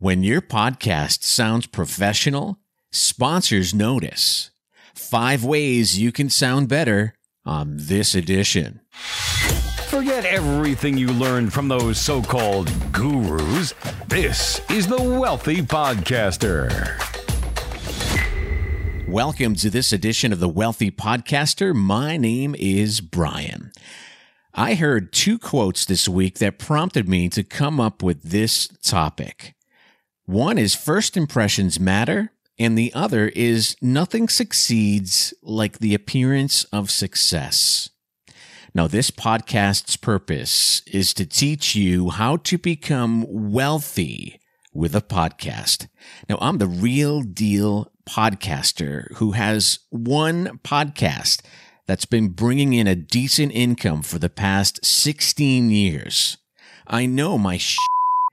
When your podcast sounds professional, sponsors notice. Five ways you can sound better on this edition. Forget everything you learned from those so called gurus. This is the Wealthy Podcaster. Welcome to this edition of the Wealthy Podcaster. My name is Brian. I heard two quotes this week that prompted me to come up with this topic. One is first impressions matter, and the other is nothing succeeds like the appearance of success. Now, this podcast's purpose is to teach you how to become wealthy with a podcast. Now, I'm the real deal podcaster who has one podcast that's been bringing in a decent income for the past 16 years. I know my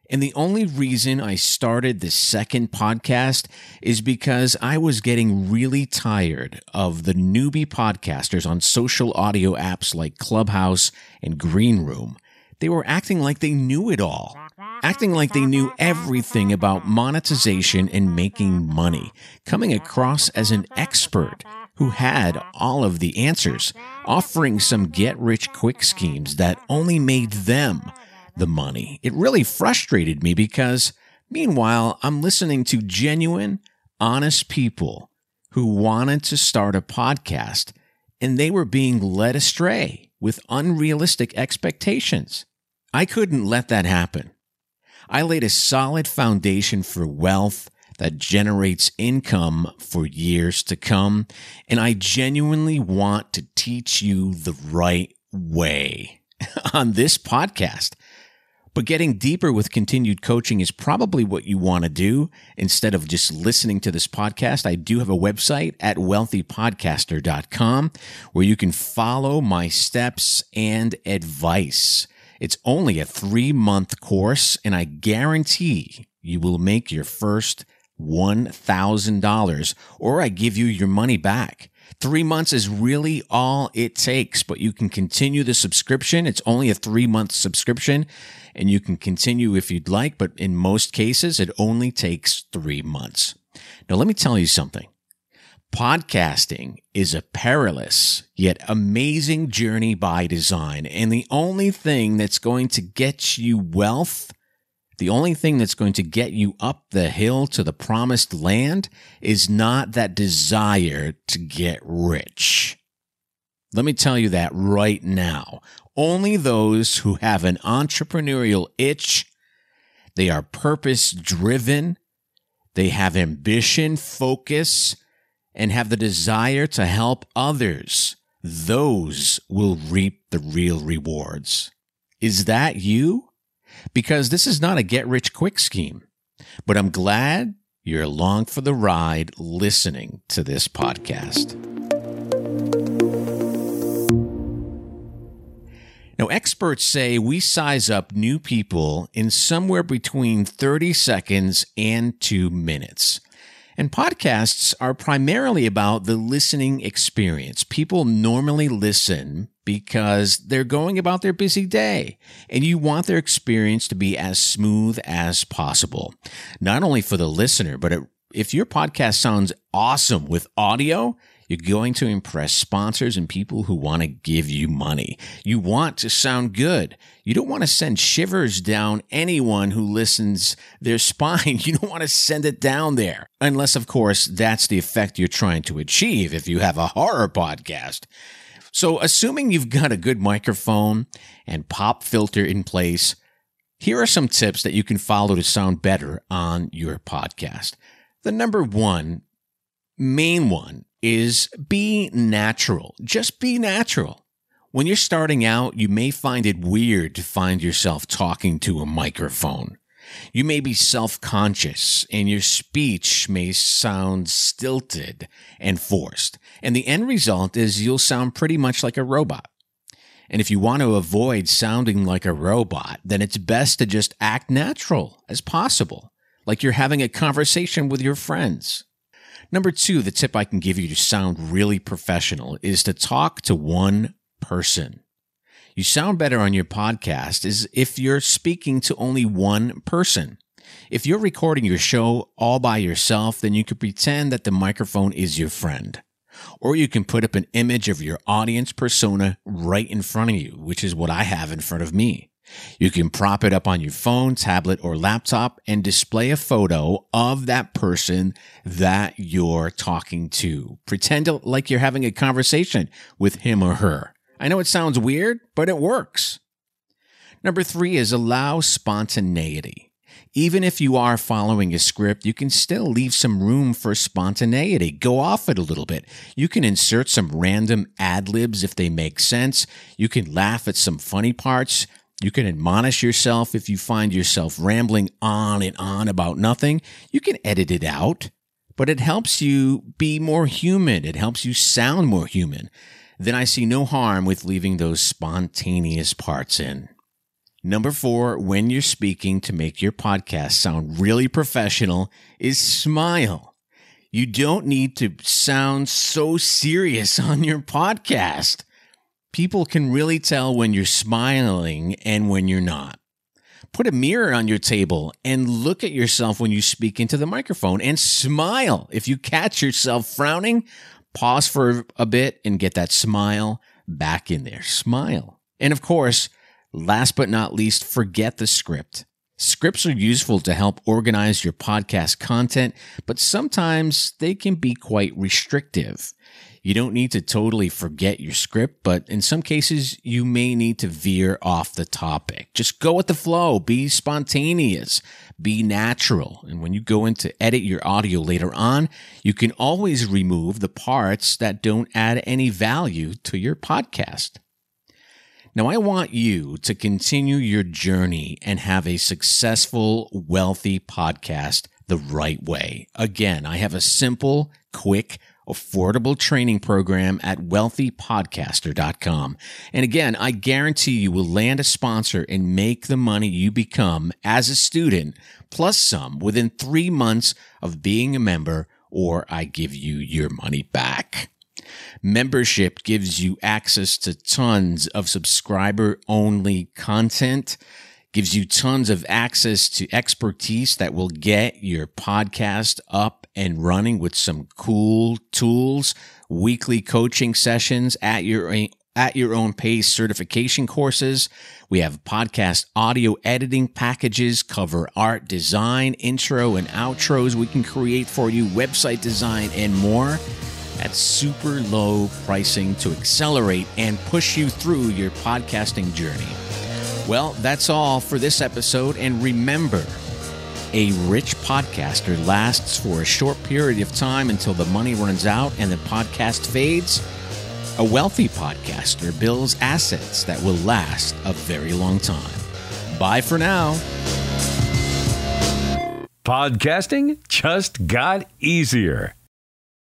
and the only reason I started the second podcast is because I was getting really tired of the newbie podcasters on social audio apps like Clubhouse and Green Room. They were acting like they knew it all, acting like they knew everything about monetization and making money, coming across as an expert who had all of the answers, offering some get rich quick schemes that only made them the money. It really frustrated me because meanwhile, I'm listening to genuine, honest people who wanted to start a podcast and they were being led astray with unrealistic expectations. I couldn't let that happen. I laid a solid foundation for wealth that generates income for years to come, and I genuinely want to teach you the right way on this podcast. But getting deeper with continued coaching is probably what you want to do instead of just listening to this podcast. I do have a website at wealthypodcaster.com where you can follow my steps and advice. It's only a three month course and I guarantee you will make your first $1,000 or I give you your money back. Three months is really all it takes, but you can continue the subscription. It's only a three month subscription and you can continue if you'd like, but in most cases, it only takes three months. Now, let me tell you something. Podcasting is a perilous yet amazing journey by design. And the only thing that's going to get you wealth the only thing that's going to get you up the hill to the promised land is not that desire to get rich. Let me tell you that right now. Only those who have an entrepreneurial itch, they are purpose driven, they have ambition, focus, and have the desire to help others. Those will reap the real rewards. Is that you? Because this is not a get rich quick scheme. But I'm glad you're along for the ride listening to this podcast. Now, experts say we size up new people in somewhere between 30 seconds and two minutes. And podcasts are primarily about the listening experience. People normally listen because they're going about their busy day and you want their experience to be as smooth as possible. Not only for the listener, but if your podcast sounds awesome with audio, you're going to impress sponsors and people who want to give you money. You want to sound good. You don't want to send shivers down anyone who listens their spine. You don't want to send it down there. Unless, of course, that's the effect you're trying to achieve if you have a horror podcast. So, assuming you've got a good microphone and pop filter in place, here are some tips that you can follow to sound better on your podcast. The number one, main one is be natural. Just be natural. When you're starting out, you may find it weird to find yourself talking to a microphone. You may be self conscious and your speech may sound stilted and forced. And the end result is you'll sound pretty much like a robot. And if you want to avoid sounding like a robot, then it's best to just act natural as possible, like you're having a conversation with your friends. Number two, the tip I can give you to sound really professional is to talk to one person. You sound better on your podcast is if you're speaking to only one person. If you're recording your show all by yourself, then you could pretend that the microphone is your friend. Or you can put up an image of your audience persona right in front of you, which is what I have in front of me. You can prop it up on your phone, tablet, or laptop and display a photo of that person that you're talking to. Pretend like you're having a conversation with him or her. I know it sounds weird, but it works. Number three is allow spontaneity. Even if you are following a script, you can still leave some room for spontaneity. Go off it a little bit. You can insert some random ad libs if they make sense. You can laugh at some funny parts. You can admonish yourself if you find yourself rambling on and on about nothing. You can edit it out, but it helps you be more human. It helps you sound more human. Then I see no harm with leaving those spontaneous parts in. Number four, when you're speaking to make your podcast sound really professional, is smile. You don't need to sound so serious on your podcast people can really tell when you're smiling and when you're not. Put a mirror on your table and look at yourself when you speak into the microphone and smile. If you catch yourself frowning, pause for a bit and get that smile back in there. Smile. And of course, last but not least, forget the script. Scripts are useful to help organize your podcast content, but sometimes they can be quite restrictive. You don't need to totally forget your script, but in some cases, you may need to veer off the topic. Just go with the flow, be spontaneous, be natural. And when you go in to edit your audio later on, you can always remove the parts that don't add any value to your podcast. Now, I want you to continue your journey and have a successful, wealthy podcast the right way. Again, I have a simple, quick, affordable training program at wealthypodcaster.com. And again, I guarantee you will land a sponsor and make the money you become as a student plus some within three months of being a member or I give you your money back. Membership gives you access to tons of subscriber only content gives you tons of access to expertise that will get your podcast up and running with some cool tools, weekly coaching sessions at your at your own pace certification courses. We have podcast audio editing packages, cover art design, intro and outros we can create for you, website design and more at super low pricing to accelerate and push you through your podcasting journey. Well, that's all for this episode. And remember, a rich podcaster lasts for a short period of time until the money runs out and the podcast fades. A wealthy podcaster builds assets that will last a very long time. Bye for now. Podcasting just got easier.